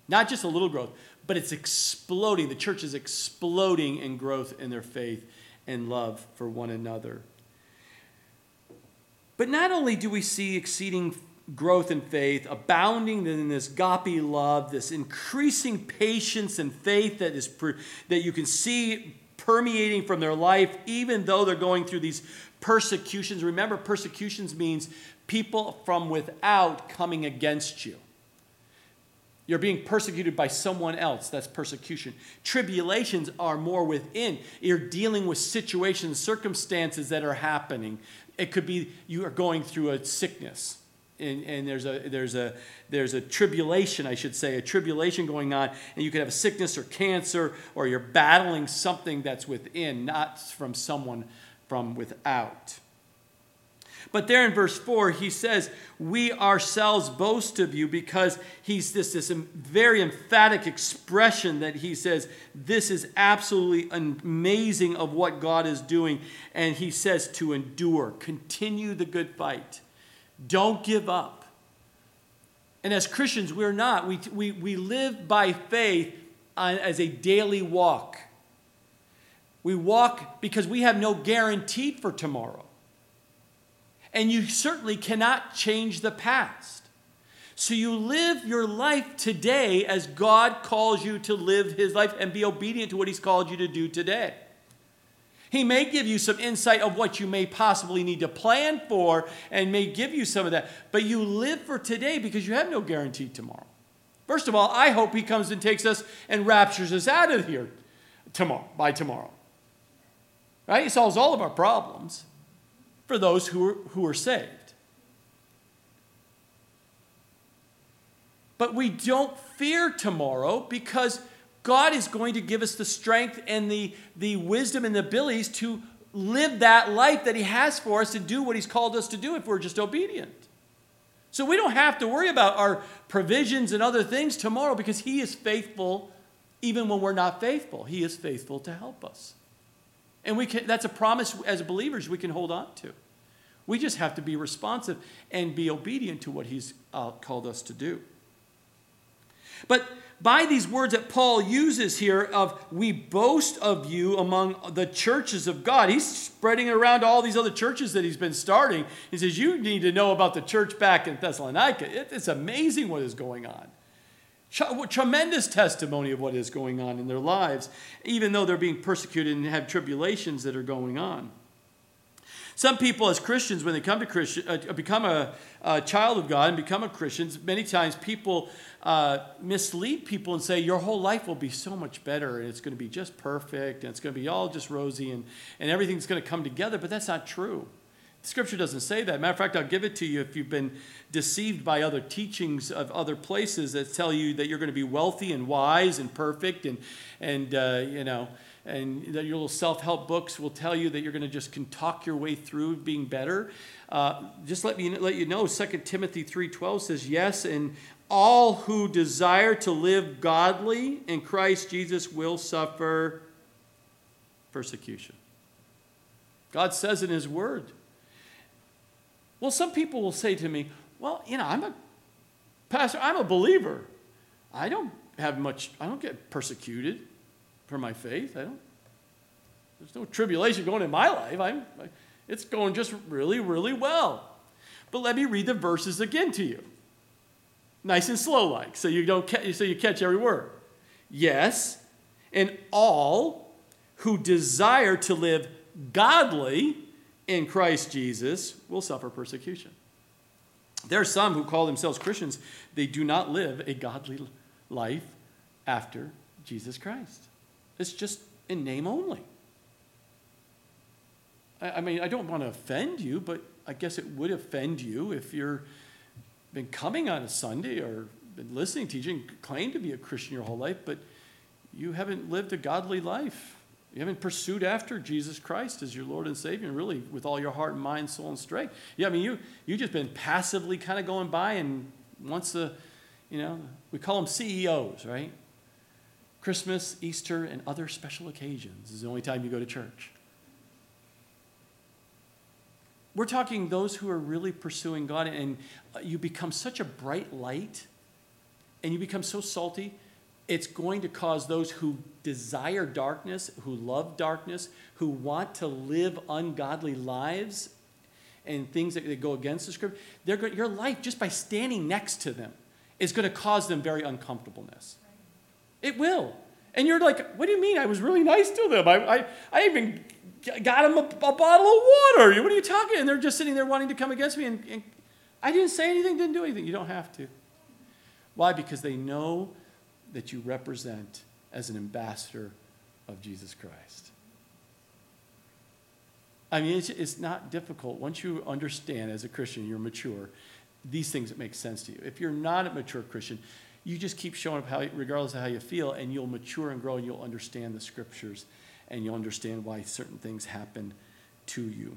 not just a little growth, but it's exploding. The church is exploding in growth in their faith and love for one another. But not only do we see exceeding growth in faith, abounding in this agape love, this increasing patience and faith that is that you can see permeating from their life, even though they're going through these persecutions. Remember, persecutions means people from without coming against you. You're being persecuted by someone else. That's persecution. Tribulations are more within. You're dealing with situations, circumstances that are happening. It could be you are going through a sickness and, and there's a there's a there's a tribulation, I should say, a tribulation going on, and you could have a sickness or cancer, or you're battling something that's within, not from someone from without. But there in verse 4, he says, We ourselves boast of you because he's this, this very emphatic expression that he says, This is absolutely amazing of what God is doing. And he says to endure, continue the good fight, don't give up. And as Christians, we're not. We, we, we live by faith uh, as a daily walk. We walk because we have no guarantee for tomorrow. And you certainly cannot change the past. So you live your life today as God calls you to live his life and be obedient to what he's called you to do today. He may give you some insight of what you may possibly need to plan for and may give you some of that, but you live for today because you have no guarantee tomorrow. First of all, I hope he comes and takes us and raptures us out of here tomorrow by tomorrow. Right? He solves all of our problems for those who are, who are saved. But we don't fear tomorrow because God is going to give us the strength and the, the wisdom and the abilities to live that life that He has for us and do what He's called us to do if we're just obedient. So we don't have to worry about our provisions and other things tomorrow because He is faithful even when we're not faithful. He is faithful to help us. And we can, that's a promise as believers we can hold on to. We just have to be responsive and be obedient to what he's uh, called us to do. But by these words that Paul uses here of we boast of you among the churches of God, he's spreading it around to all these other churches that he's been starting. He says, You need to know about the church back in Thessalonica. It's amazing what is going on. Tremendous testimony of what is going on in their lives, even though they're being persecuted and have tribulations that are going on. Some people, as Christians, when they come to Christian, uh, become a, a, child of God and become a Christian, many times people uh, mislead people and say your whole life will be so much better and it's going to be just perfect and it's going to be all just rosy and, and everything's going to come together. But that's not true. Scripture doesn't say that. Matter of fact, I'll give it to you if you've been deceived by other teachings of other places that tell you that you're going to be wealthy and wise and perfect and, and uh, you know, and that your little self-help books will tell you that you're going to just can talk your way through being better. Uh, just let me let you know, 2 Timothy 3.12 says, Yes, and all who desire to live godly in Christ Jesus will suffer persecution. God says in his word. Well, some people will say to me, well, you know, I'm a pastor, I'm a believer. I don't have much, I don't get persecuted for my faith. I don't, there's no tribulation going in my life. I'm, it's going just really, really well. But let me read the verses again to you. Nice and slow like, so you don't catch, so you catch every word. Yes, and all who desire to live godly in Christ Jesus will suffer persecution. There are some who call themselves Christians, they do not live a godly life after Jesus Christ. It's just in name only. I, mean, I don't want to offend you, but I guess it would offend you if you're been coming on a Sunday or been listening teaching, claim to be a Christian your whole life, but you haven't lived a godly life. You haven't pursued after Jesus Christ as your Lord and Savior, really, with all your heart and mind, soul, and strength. Yeah, I mean, you you just been passively kind of going by, and once the, you know, we call them CEOs, right? Christmas, Easter, and other special occasions is the only time you go to church. We're talking those who are really pursuing God, and you become such a bright light, and you become so salty it's going to cause those who desire darkness, who love darkness, who want to live ungodly lives and things that, that go against the scripture, they're your life, just by standing next to them, is going to cause them very uncomfortableness. It will. And you're like, what do you mean? I was really nice to them. I, I, I even got them a, a bottle of water. What are you talking? And they're just sitting there wanting to come against me. And, and I didn't say anything, didn't do anything. You don't have to. Why? Because they know that you represent as an ambassador of Jesus Christ. I mean, it's, it's not difficult. Once you understand as a Christian, you're mature, these things make sense to you. If you're not a mature Christian, you just keep showing up how, regardless of how you feel, and you'll mature and grow, and you'll understand the scriptures, and you'll understand why certain things happen to you.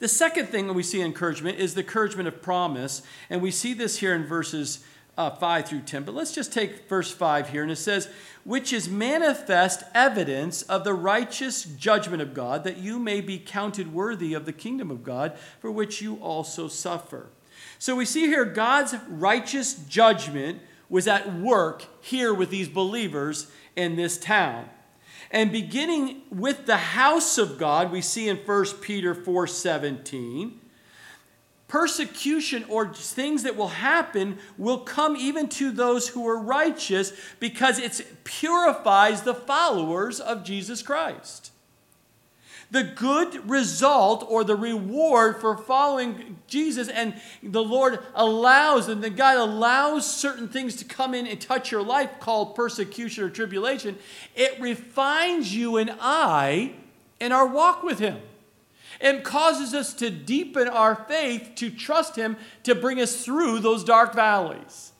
The second thing that we see encouragement is the encouragement of promise, and we see this here in verses uh, 5 through 10. But let's just take verse 5 here, and it says, Which is manifest evidence of the righteous judgment of God, that you may be counted worthy of the kingdom of God, for which you also suffer. So we see here God's righteous judgment was at work here with these believers in this town. And beginning with the house of God, we see in 1 Peter 4:17, persecution or things that will happen will come even to those who are righteous because it purifies the followers of Jesus Christ. The good result or the reward for following Jesus, and the Lord allows, and the God allows certain things to come in and touch your life called persecution or tribulation, it refines you and I in our walk with Him. It causes us to deepen our faith, to trust Him to bring us through those dark valleys.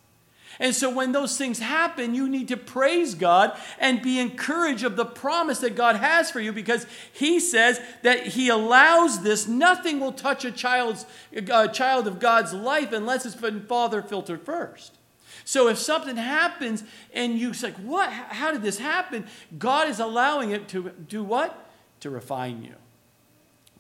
And so when those things happen, you need to praise God and be encouraged of the promise that God has for you because He says that He allows this. Nothing will touch a child's a child of God's life unless it's been father filtered first. So if something happens and you say, What? How did this happen? God is allowing it to do what? To refine you,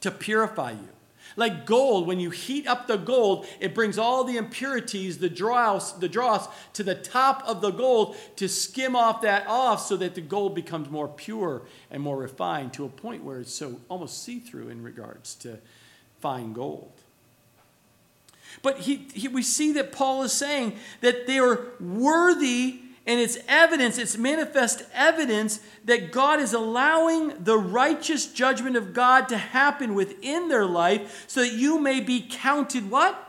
to purify you. Like gold, when you heat up the gold, it brings all the impurities, the dross, the dross to the top of the gold to skim off that off so that the gold becomes more pure and more refined to a point where it's so almost see-through in regards to fine gold. But he, he, we see that Paul is saying that they are worthy and it's evidence, it's manifest evidence that God is allowing the righteous judgment of God to happen within their life so that you may be counted what?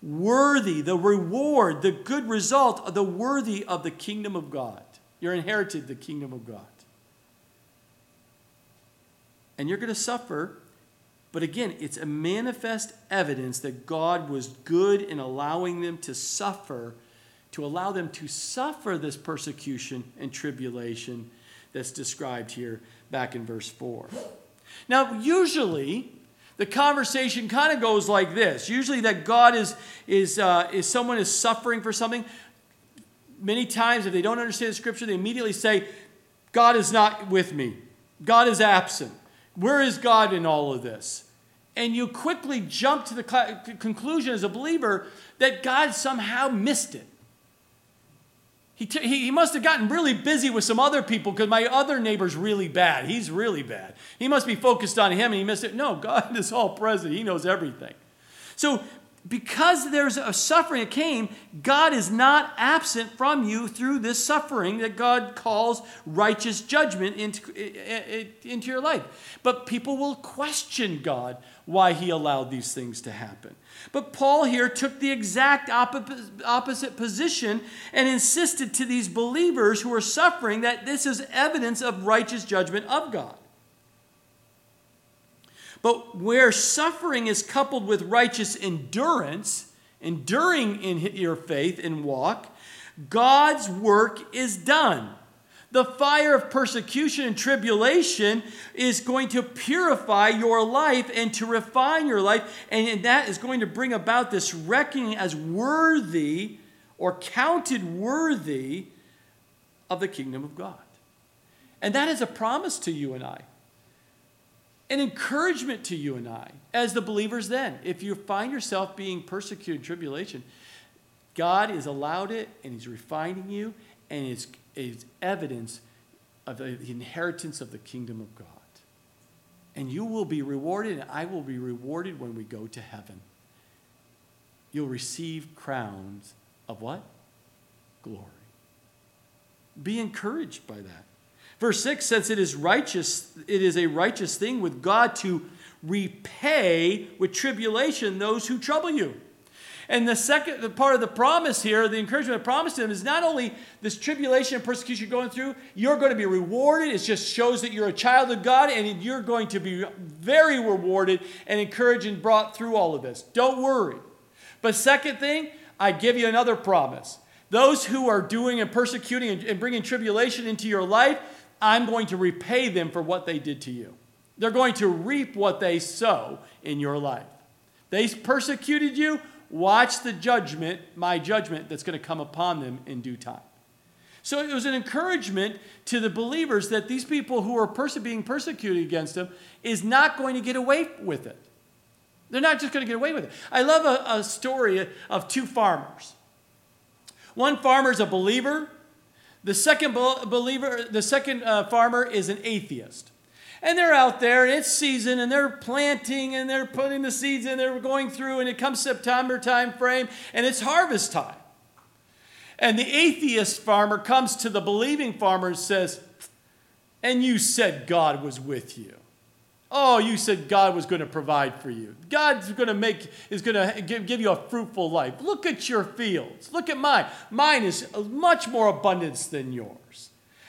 Worthy, the reward, the good result the worthy of the kingdom of God. You're inherited the kingdom of God. And you're going to suffer, but again, it's a manifest evidence that God was good in allowing them to suffer to allow them to suffer this persecution and tribulation that's described here back in verse 4. Now, usually, the conversation kind of goes like this. Usually, that God is, is, uh, is someone is suffering for something. Many times, if they don't understand the scripture, they immediately say, God is not with me. God is absent. Where is God in all of this? And you quickly jump to the conclusion as a believer that God somehow missed it. He, t- he must have gotten really busy with some other people because my other neighbor's really bad. He's really bad. He must be focused on him and he missed it. No, God is all present. He knows everything. So, because there's a suffering that came, God is not absent from you through this suffering that God calls righteous judgment into, into your life. But people will question God why he allowed these things to happen. But Paul here took the exact opposite position and insisted to these believers who are suffering that this is evidence of righteous judgment of God. But where suffering is coupled with righteous endurance, enduring in your faith and walk, God's work is done. The fire of persecution and tribulation is going to purify your life and to refine your life, and that is going to bring about this reckoning as worthy or counted worthy of the kingdom of God. And that is a promise to you and I, an encouragement to you and I as the believers then. If you find yourself being persecuted, in tribulation, God has allowed it and He's refining you and it's is evidence of the inheritance of the kingdom of God. And you will be rewarded, and I will be rewarded when we go to heaven. You'll receive crowns of what? Glory. Be encouraged by that. Verse 6 says it is righteous, it is a righteous thing with God to repay with tribulation those who trouble you. And the second part of the promise here, the encouragement promised to them, is not only this tribulation and persecution you're going through, you're going to be rewarded. It just shows that you're a child of God and you're going to be very rewarded and encouraged and brought through all of this. Don't worry. But second thing, I give you another promise. Those who are doing and persecuting and bringing tribulation into your life, I'm going to repay them for what they did to you. They're going to reap what they sow in your life. They persecuted you, watch the judgment, my judgment, that's going to come upon them in due time. So it was an encouragement to the believers that these people who are being persecuted against them is not going to get away with it. They're not just going to get away with it. I love a, a story of two farmers. One farmer is a believer. The second believer, the second uh, farmer is an atheist. And they're out there, it's season, and they're planting, and they're putting the seeds in, they're going through, and it comes September time frame, and it's harvest time. And the atheist farmer comes to the believing farmer and says, And you said God was with you. Oh, you said God was going to provide for you. God's going to make is going to give, give you a fruitful life. Look at your fields. Look at mine. Mine is uh, much more abundance than yours.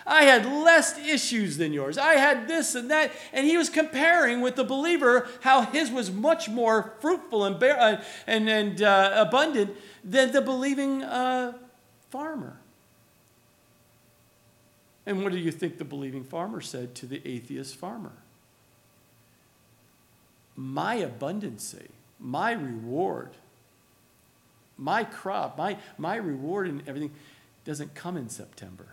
I had less issues than yours. I had this and that. And he was comparing with the believer how his was much more fruitful and, uh, and, and uh, abundant than the believing uh, farmer. And what do you think the believing farmer said to the atheist farmer? My abundancy, my reward, my crop, my, my reward and everything doesn't come in September.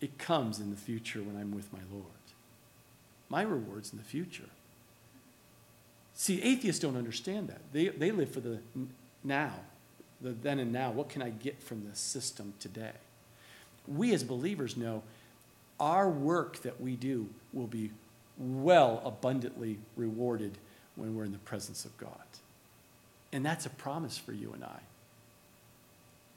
It comes in the future when I'm with my Lord. My reward's in the future. See, atheists don't understand that. They, they live for the now the then and now. What can I get from this system today? We as believers know our work that we do will be well abundantly rewarded when we're in the presence of God. And that's a promise for you and I.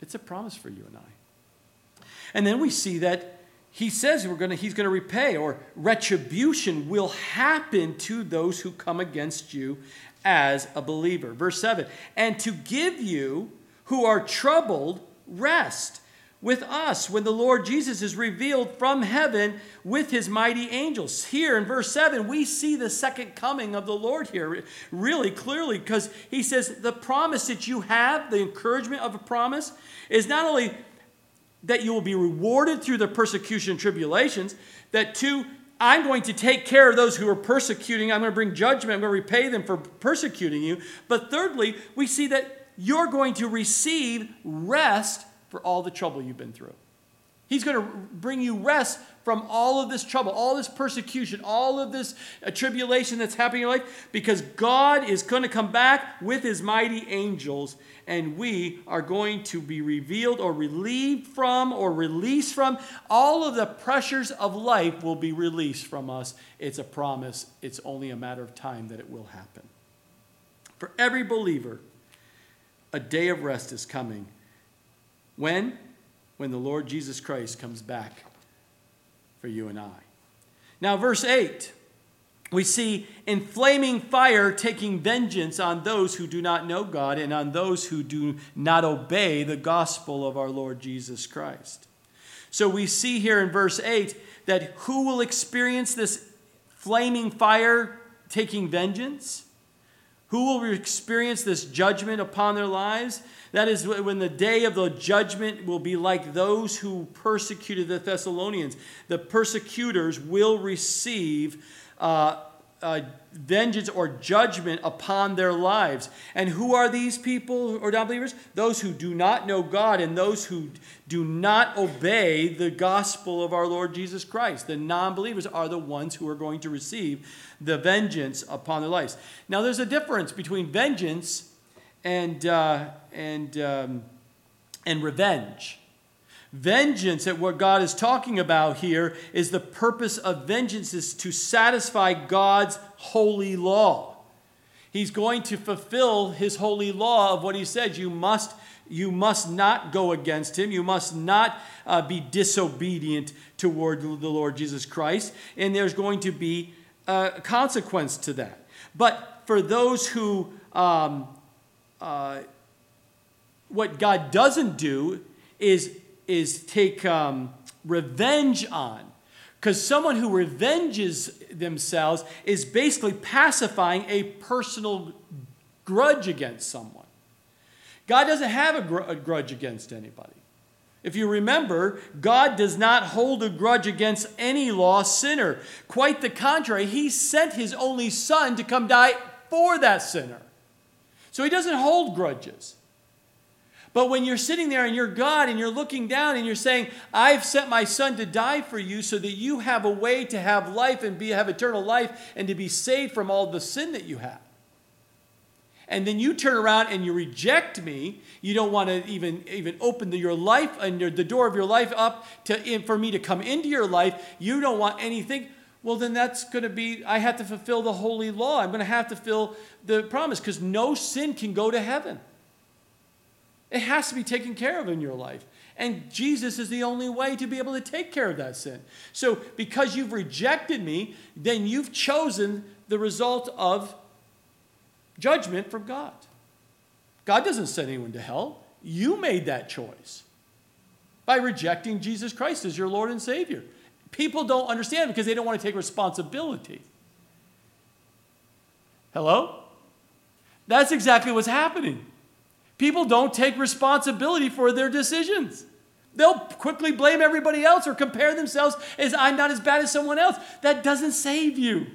It's a promise for you and I. And then we see that he says we're gonna, he's going to repay, or retribution will happen to those who come against you as a believer. Verse 7 and to give you who are troubled rest with us when the Lord Jesus is revealed from heaven with his mighty angels. Here in verse 7, we see the second coming of the Lord here really clearly because he says the promise that you have, the encouragement of a promise, is not only that you will be rewarded through the persecution and tribulations, that two, I'm going to take care of those who are persecuting. I'm going to bring judgment. I'm going to repay them for persecuting you. But thirdly, we see that you're going to receive rest for all the trouble you've been through. He's going to bring you rest from all of this trouble, all this persecution, all of this uh, tribulation that's happening in your life, because God is going to come back with his mighty angels, and we are going to be revealed or relieved from or released from. All of the pressures of life will be released from us. It's a promise, it's only a matter of time that it will happen. For every believer, a day of rest is coming. When? When the Lord Jesus Christ comes back for you and I. Now, verse 8, we see in flaming fire taking vengeance on those who do not know God and on those who do not obey the gospel of our Lord Jesus Christ. So we see here in verse 8 that who will experience this flaming fire taking vengeance? Who will experience this judgment upon their lives? That is when the day of the judgment will be like those who persecuted the Thessalonians. The persecutors will receive uh, uh, vengeance or judgment upon their lives. And who are these people or non believers? Those who do not know God and those who do not obey the gospel of our Lord Jesus Christ. The non believers are the ones who are going to receive the vengeance upon their lives. Now, there's a difference between vengeance and, uh, and, um, and revenge. Vengeance, at what God is talking about here, is the purpose of vengeance is to satisfy God's holy law. He's going to fulfill his holy law of what he said. You must, you must not go against him. You must not uh, be disobedient toward the Lord Jesus Christ. And there's going to be a consequence to that. But for those who, um, uh, what God doesn't do is is take um, revenge on. Because someone who revenges themselves is basically pacifying a personal grudge against someone. God doesn't have a, gr- a grudge against anybody. If you remember, God does not hold a grudge against any lost sinner. Quite the contrary, He sent His only Son to come die for that sinner. So He doesn't hold grudges. But when you're sitting there and you're God and you're looking down and you're saying, I've sent my son to die for you so that you have a way to have life and be, have eternal life and to be saved from all the sin that you have. And then you turn around and you reject me. You don't want to even, even open the, your life and your, the door of your life up to, in, for me to come into your life. You don't want anything. Well, then that's going to be, I have to fulfill the holy law. I'm going to have to fulfill the promise because no sin can go to heaven. It has to be taken care of in your life. And Jesus is the only way to be able to take care of that sin. So, because you've rejected me, then you've chosen the result of judgment from God. God doesn't send anyone to hell. You made that choice by rejecting Jesus Christ as your Lord and Savior. People don't understand because they don't want to take responsibility. Hello? That's exactly what's happening. People don't take responsibility for their decisions. They'll quickly blame everybody else or compare themselves as I'm not as bad as someone else. That doesn't save you.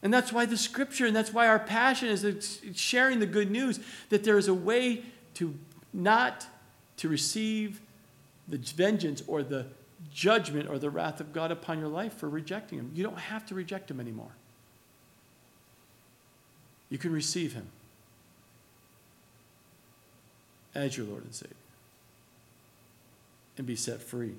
And that's why the scripture and that's why our passion is sharing the good news that there is a way to not to receive the vengeance or the judgment or the wrath of God upon your life for rejecting him. You don't have to reject him anymore. You can receive him as your Lord and Savior and be set free.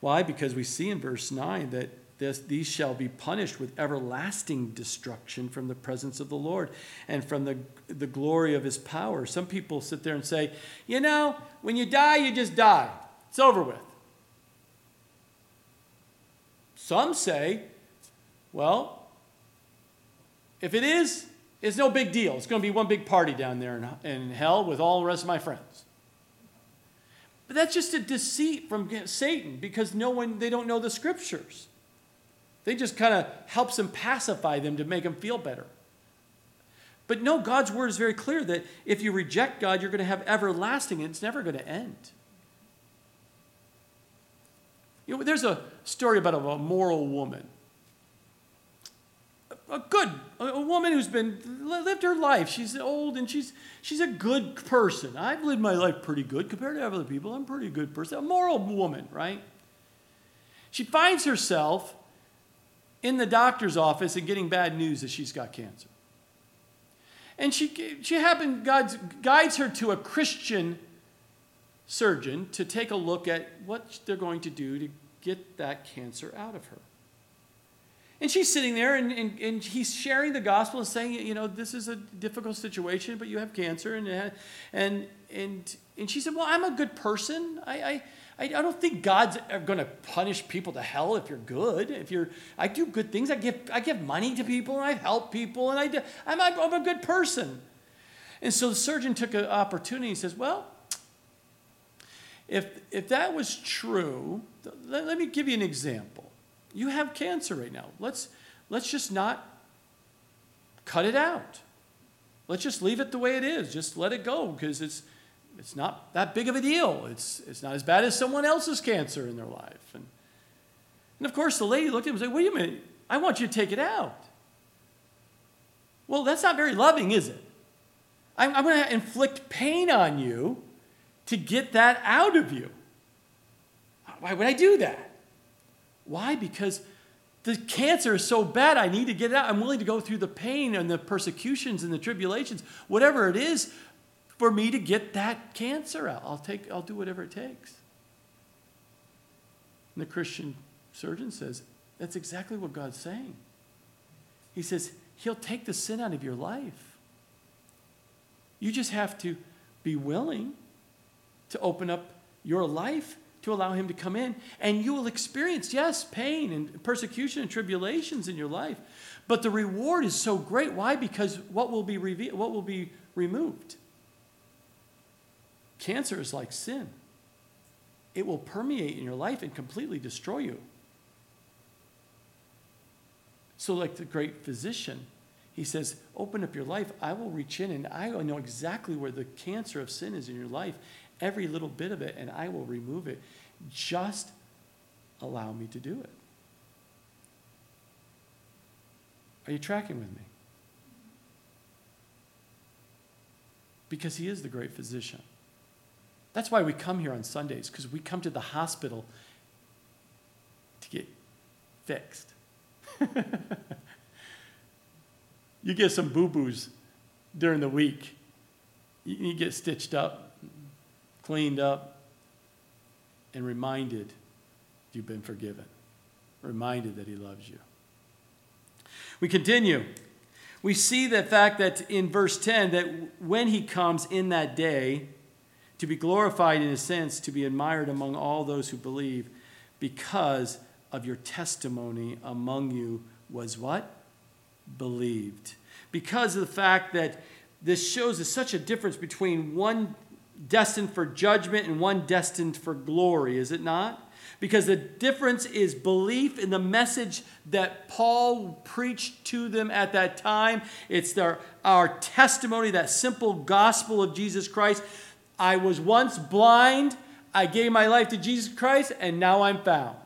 Why? Because we see in verse 9 that this, these shall be punished with everlasting destruction from the presence of the Lord and from the, the glory of his power. Some people sit there and say, you know, when you die, you just die. It's over with. Some say, well, if it is, it's no big deal. It's going to be one big party down there in, in hell with all the rest of my friends. But that's just a deceit from Satan because no one, they don't know the scriptures. They just kind of helps them pacify them to make them feel better. But no, God's word is very clear that if you reject God, you're going to have everlasting, and it's never going to end. You know, there's a story about a moral woman a good a woman who's been lived her life. She's old and she's she's a good person. I've lived my life pretty good compared to other people. I'm a pretty good person. A moral woman, right? She finds herself in the doctor's office and getting bad news that she's got cancer. And she she happened God guides her to a Christian surgeon to take a look at what they're going to do to get that cancer out of her. And she's sitting there and, and, and he's sharing the gospel and saying, you know, this is a difficult situation, but you have cancer. And, and, and, and she said, well, I'm a good person. I, I, I don't think God's going to punish people to hell if you're good. If you're, I do good things. I give, I give money to people and I help people and I do, I'm, I'm a good person. And so the surgeon took an opportunity and says, well, if, if that was true, let, let me give you an example. You have cancer right now. Let's, let's just not cut it out. Let's just leave it the way it is. Just let it go because it's, it's not that big of a deal. It's, it's not as bad as someone else's cancer in their life. And, and of course, the lady looked at him and said, Wait a minute, I want you to take it out. Well, that's not very loving, is it? I'm, I'm going to inflict pain on you to get that out of you. Why would I do that? Why? Because the cancer is so bad, I need to get it out. I'm willing to go through the pain and the persecutions and the tribulations, whatever it is, for me to get that cancer out. I'll take I'll do whatever it takes. And the Christian surgeon says, that's exactly what God's saying. He says, He'll take the sin out of your life. You just have to be willing to open up your life to allow him to come in. And you will experience, yes, pain and persecution and tribulations in your life. But the reward is so great. Why? Because what will be revealed, what will be removed? Cancer is like sin. It will permeate in your life and completely destroy you. So, like the great physician, he says, Open up your life. I will reach in and I know exactly where the cancer of sin is in your life, every little bit of it, and I will remove it. Just allow me to do it. Are you tracking with me? Because he is the great physician. That's why we come here on Sundays, because we come to the hospital to get fixed. you get some boo boos during the week. You get stitched up, cleaned up, and reminded you've been forgiven, reminded that He loves you. We continue. We see the fact that in verse 10 that when He comes in that day, to be glorified in a sense, to be admired among all those who believe, because of your testimony among you was what? Believed. Because of the fact that this shows us such a difference between one destined for judgment and one destined for glory, is it not? Because the difference is belief in the message that Paul preached to them at that time. It's their, our testimony, that simple gospel of Jesus Christ. I was once blind, I gave my life to Jesus Christ, and now I'm found.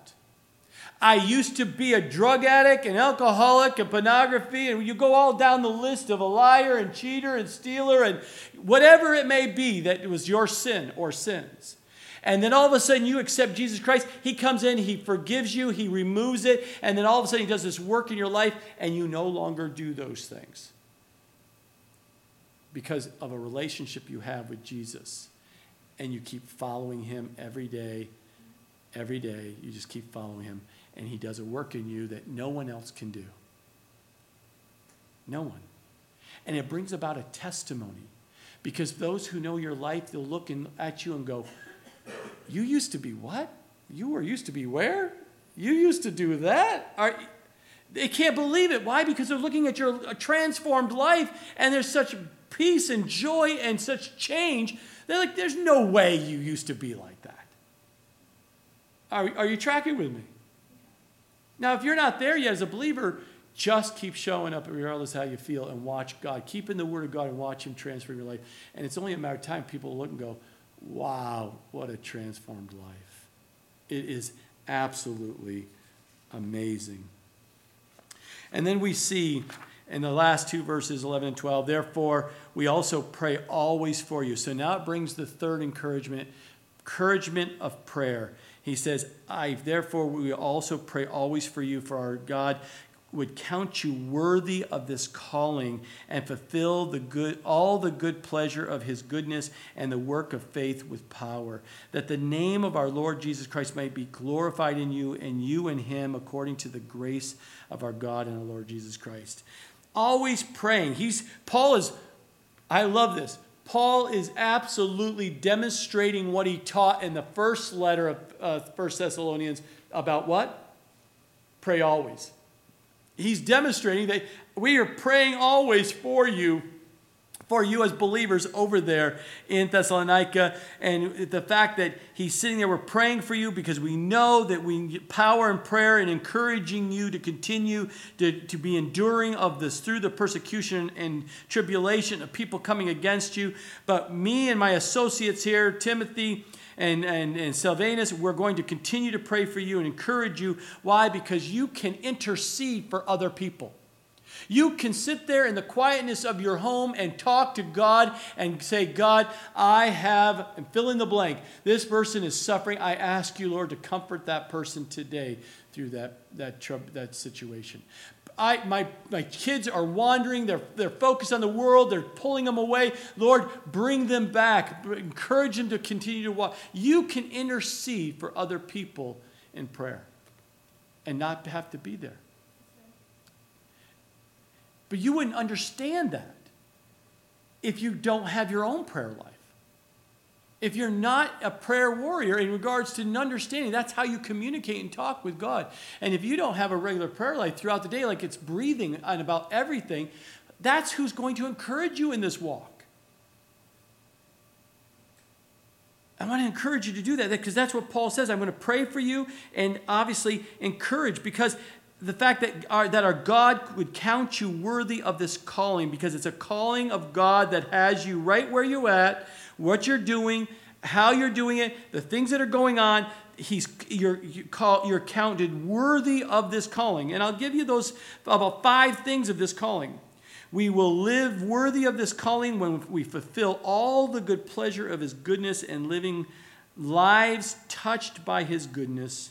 I used to be a drug addict, an alcoholic, a pornography, and you go all down the list of a liar and cheater and stealer and whatever it may be that was your sin or sins. And then all of a sudden you accept Jesus Christ. He comes in, He forgives you, He removes it, and then all of a sudden He does this work in your life, and you no longer do those things because of a relationship you have with Jesus. And you keep following Him every day, every day. You just keep following Him and He does a work in you that no one else can do. No one. And it brings about a testimony because those who know your life, they'll look in, at you and go, You used to be what? You were used to be where? You used to do that? Are, they can't believe it. Why? Because they're looking at your transformed life and there's such peace and joy and such change. They're like, There's no way you used to be like that. Are, are you tracking with me? Now, if you're not there yet as a believer, just keep showing up regardless how you feel and watch God. Keep in the Word of God and watch Him transform your life. And it's only a matter of time people look and go, wow, what a transformed life. It is absolutely amazing. And then we see in the last two verses, 11 and 12, therefore, we also pray always for you. So now it brings the third encouragement encouragement of prayer. He says, I therefore we also pray always for you, for our God would count you worthy of this calling and fulfill the good all the good pleasure of his goodness and the work of faith with power that the name of our Lord Jesus Christ might be glorified in you and you in him according to the grace of our God and our Lord Jesus Christ always praying he's Paul is I love this Paul is absolutely demonstrating what he taught in the first letter of uh, 1 Thessalonians about what? Pray always. He's demonstrating that we are praying always for you for you as believers over there in Thessalonica. And the fact that he's sitting there, we're praying for you because we know that we power in prayer and encouraging you to continue to, to be enduring of this through the persecution and tribulation of people coming against you. But me and my associates here, Timothy, and, and, and Silvanus, we're going to continue to pray for you and encourage you. Why? Because you can intercede for other people. You can sit there in the quietness of your home and talk to God and say, God, I have, and fill in the blank. This person is suffering. I ask you, Lord, to comfort that person today through that, that, trouble, that situation. I, my, my kids are wandering. They're, they're focused on the world. They're pulling them away. Lord, bring them back. Encourage them to continue to walk. You can intercede for other people in prayer and not have to be there. But you wouldn't understand that if you don't have your own prayer life. If you're not a prayer warrior in regards to understanding, that's how you communicate and talk with God. And if you don't have a regular prayer life throughout the day, like it's breathing and about everything, that's who's going to encourage you in this walk. I want to encourage you to do that because that's what Paul says. I'm going to pray for you and obviously encourage because the fact that our, that our God would count you worthy of this calling because it's a calling of God that has you right where you're at, what you're doing, how you're doing it, the things that are going on. He's you're you call, you're counted worthy of this calling, and I'll give you those about five things of this calling. We will live worthy of this calling when we fulfill all the good pleasure of His goodness and living lives touched by His goodness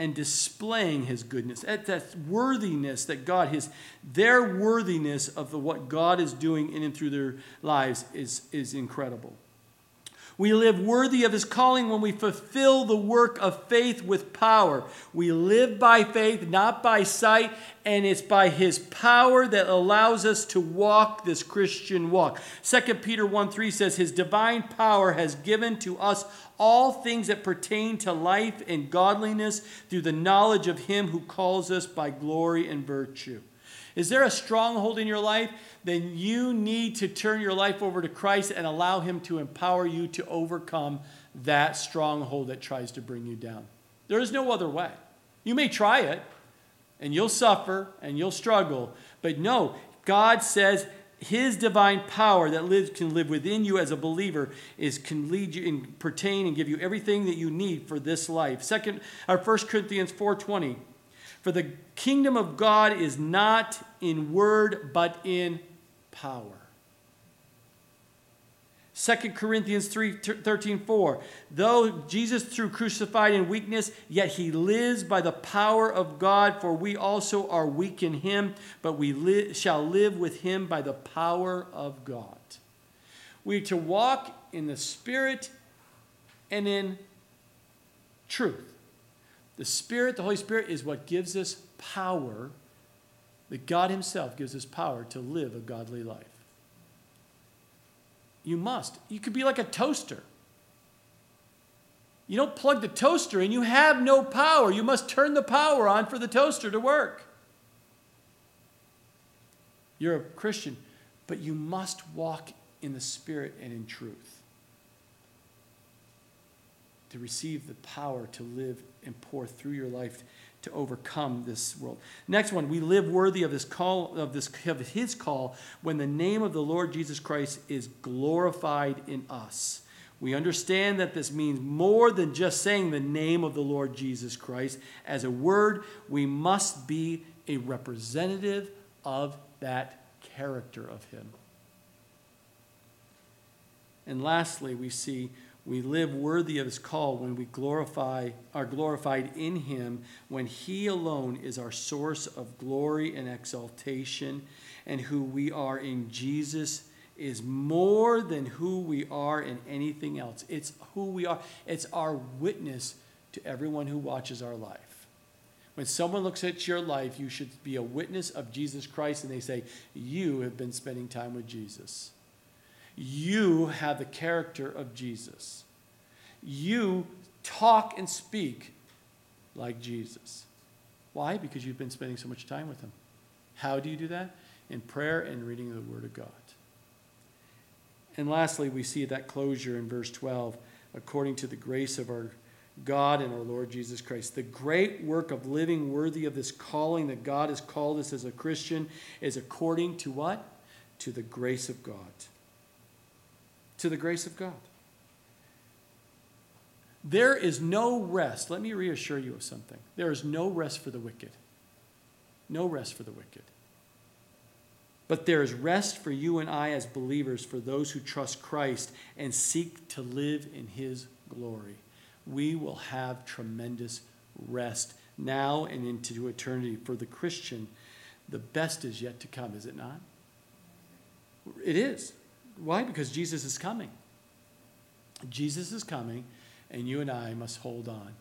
and displaying his goodness. That, that worthiness that God, his their worthiness of the, what God is doing in and through their lives is, is incredible. We live worthy of his calling when we fulfill the work of faith with power. We live by faith, not by sight, and it's by his power that allows us to walk this Christian walk. 2 Peter 1 3 says, His divine power has given to us all things that pertain to life and godliness through the knowledge of him who calls us by glory and virtue. Is there a stronghold in your life? Then you need to turn your life over to Christ and allow Him to empower you to overcome that stronghold that tries to bring you down. There is no other way. You may try it, and you'll suffer and you'll struggle, but no, God says his divine power that lives can live within you as a believer is can lead you and pertain and give you everything that you need for this life. Second, uh, our 1 Corinthians 4:20. For the kingdom of God is not in word, but in power. 2 Corinthians 3 13, 4. Though Jesus through crucified in weakness, yet he lives by the power of God, for we also are weak in him, but we li- shall live with him by the power of God. We are to walk in the Spirit and in truth. The Spirit, the Holy Spirit, is what gives us power, that God Himself gives us power to live a godly life. You must. You could be like a toaster. You don't plug the toaster in, you have no power. You must turn the power on for the toaster to work. You're a Christian, but you must walk in the Spirit and in truth to receive the power to live and pour through your life to overcome this world. Next one, we live worthy of this call of this of his call when the name of the Lord Jesus Christ is glorified in us. We understand that this means more than just saying the name of the Lord Jesus Christ. As a word, we must be a representative of that character of him. And lastly, we see we live worthy of his call when we glorify are glorified in him when he alone is our source of glory and exaltation and who we are in Jesus is more than who we are in anything else. It's who we are. It's our witness to everyone who watches our life. When someone looks at your life you should be a witness of Jesus Christ and they say you have been spending time with Jesus you have the character of Jesus. You talk and speak like Jesus. Why? Because you've been spending so much time with Him. How do you do that? In prayer and reading the Word of God. And lastly, we see that closure in verse 12 according to the grace of our God and our Lord Jesus Christ. The great work of living worthy of this calling that God has called us as a Christian is according to what? To the grace of God to the grace of God. There is no rest. Let me reassure you of something. There is no rest for the wicked. No rest for the wicked. But there is rest for you and I as believers, for those who trust Christ and seek to live in his glory. We will have tremendous rest now and into eternity. For the Christian, the best is yet to come, is it not? It is. Why? Because Jesus is coming. Jesus is coming, and you and I must hold on.